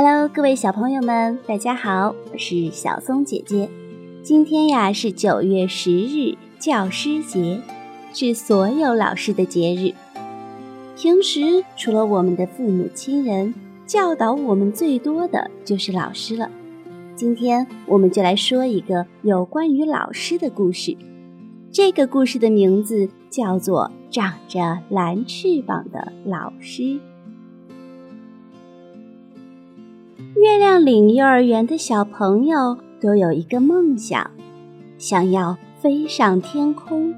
Hello，各位小朋友们，大家好，我是小松姐姐。今天呀是九月十日，教师节，是所有老师的节日。平时除了我们的父母亲人，教导我们最多的就是老师了。今天我们就来说一个有关于老师的故事。这个故事的名字叫做《长着蓝翅膀的老师》。月亮岭幼儿园的小朋友都有一个梦想，想要飞上天空。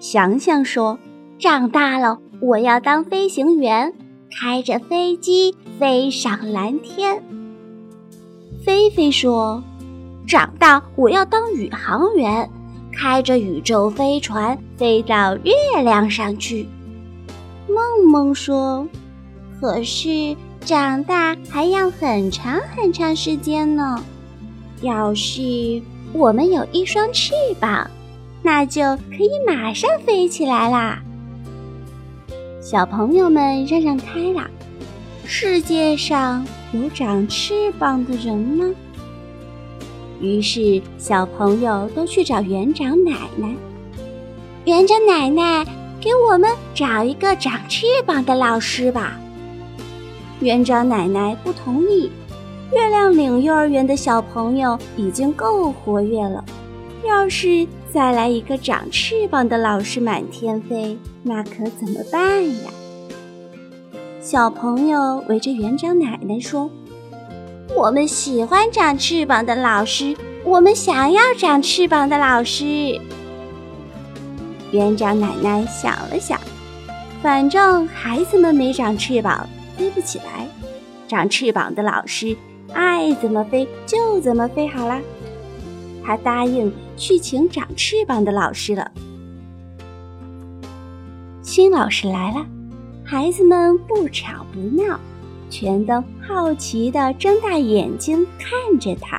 想想说：“长大了，我要当飞行员，开着飞机飞上蓝天。”菲菲说：“长大我要当宇航员，开着宇宙飞船飞到月亮上去。”梦梦说：“可是……”长大还要很长很长时间呢。要是我们有一双翅膀，那就可以马上飞起来啦！小朋友们让让开啦！世界上有长翅膀的人吗？于是小朋友都去找园长奶奶。园长奶奶，给我们找一个长翅膀的老师吧。园长奶奶不同意。月亮岭幼儿园的小朋友已经够活跃了，要是再来一个长翅膀的老师满天飞，那可怎么办呀？小朋友围着园长奶奶说：“我们喜欢长翅膀的老师，我们想要长翅膀的老师。”园长奶奶想了想，反正孩子们没长翅膀。飞不起来，长翅膀的老师爱怎么飞就怎么飞好啦。他答应去请长翅膀的老师了。新老师来了，孩子们不吵不闹，全都好奇地睁大眼睛看着他。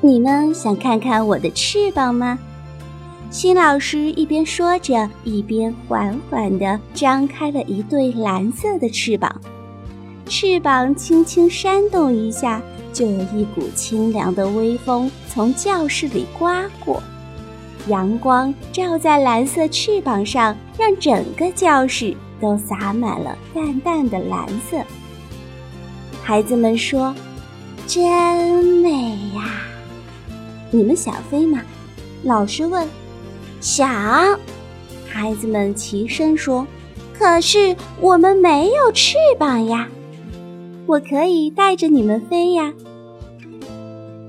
你们想看看我的翅膀吗？新老师一边说着，一边缓缓地张开了一对蓝色的翅膀。翅膀轻轻扇动一下，就有一股清凉的微风从教室里刮过。阳光照在蓝色翅膀上，让整个教室都洒满了淡淡的蓝色。孩子们说：“真美呀！”你们想飞吗？老师问。想，孩子们齐声说：“可是我们没有翅膀呀！”我可以带着你们飞呀！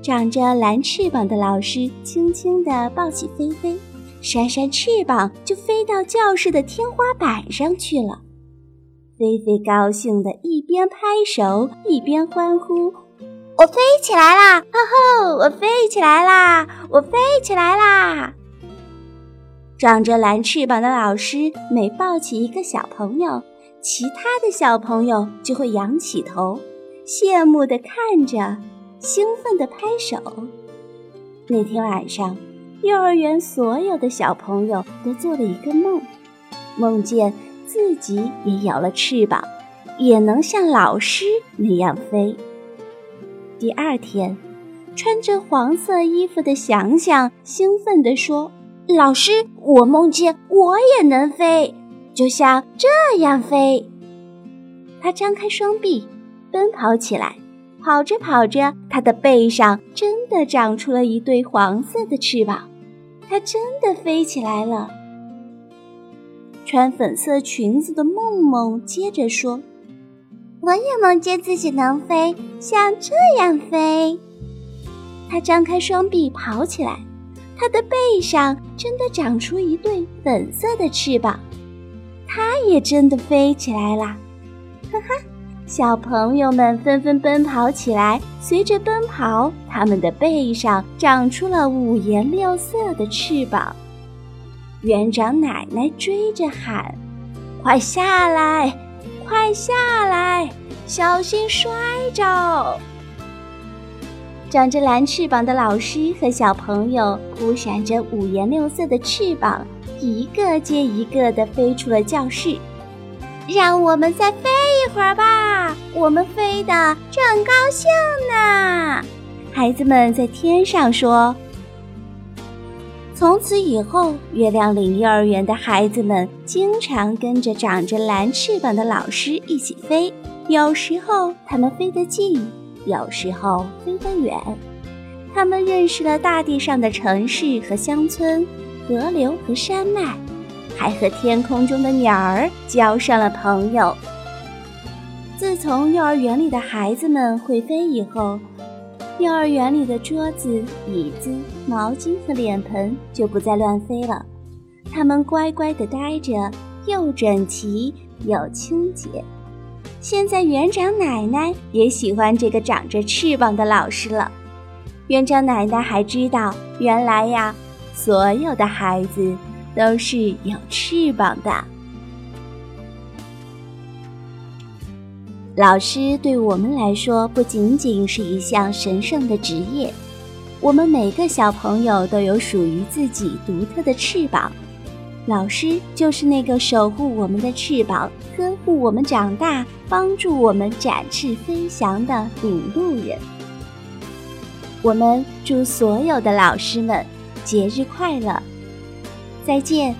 长着蓝翅膀的老师轻轻地抱起菲菲，扇扇翅膀就飞到教室的天花板上去了。菲菲高兴地一边拍手一边欢呼：“我飞起来啦！吼吼，我飞起来啦！我飞起来啦！”长着蓝翅膀的老师每抱起一个小朋友，其他的小朋友就会仰起头，羡慕地看着，兴奋地拍手。那天晚上，幼儿园所有的小朋友都做了一个梦，梦见自己也有了翅膀，也能像老师那样飞。第二天，穿着黄色衣服的翔翔兴奋地说。老师，我梦见我也能飞，就像这样飞。他张开双臂，奔跑起来。跑着跑着，他的背上真的长出了一对黄色的翅膀，他真的飞起来了。穿粉色裙子的梦梦接着说：“我也梦见自己能飞，像这样飞。”他张开双臂，跑起来。它的背上真的长出一对粉色的翅膀，它也真的飞起来啦！哈哈，小朋友们纷纷奔跑起来。随着奔跑，他们的背上长出了五颜六色的翅膀。园长奶奶追着喊：“快下来，快下来，小心摔着！”长着蓝翅膀的老师和小朋友扑闪着五颜六色的翅膀，一个接一个地飞出了教室。让我们再飞一会儿吧，我们飞得正高兴呢。孩子们在天上说。从此以后，月亮岭幼儿园的孩子们经常跟着长着蓝翅膀的老师一起飞。有时候他们飞得近，有时候飞得远。他们认识了大地上的城市和乡村、河流和山脉，还和天空中的鸟儿交上了朋友。自从幼儿园里的孩子们会飞以后，幼儿园里的桌子、椅子、毛巾和脸盆就不再乱飞了，它们乖乖地待着，又整齐又清洁。现在园长奶奶也喜欢这个长着翅膀的老师了。园长奶奶还知道，原来呀，所有的孩子都是有翅膀的。老师对我们来说不仅仅是一项神圣的职业，我们每个小朋友都有属于自己独特的翅膀。老师就是那个守护我们的翅膀、呵护我们长大、帮助我们展翅飞翔的领路人。我们祝所有的老师们节日快乐，再见。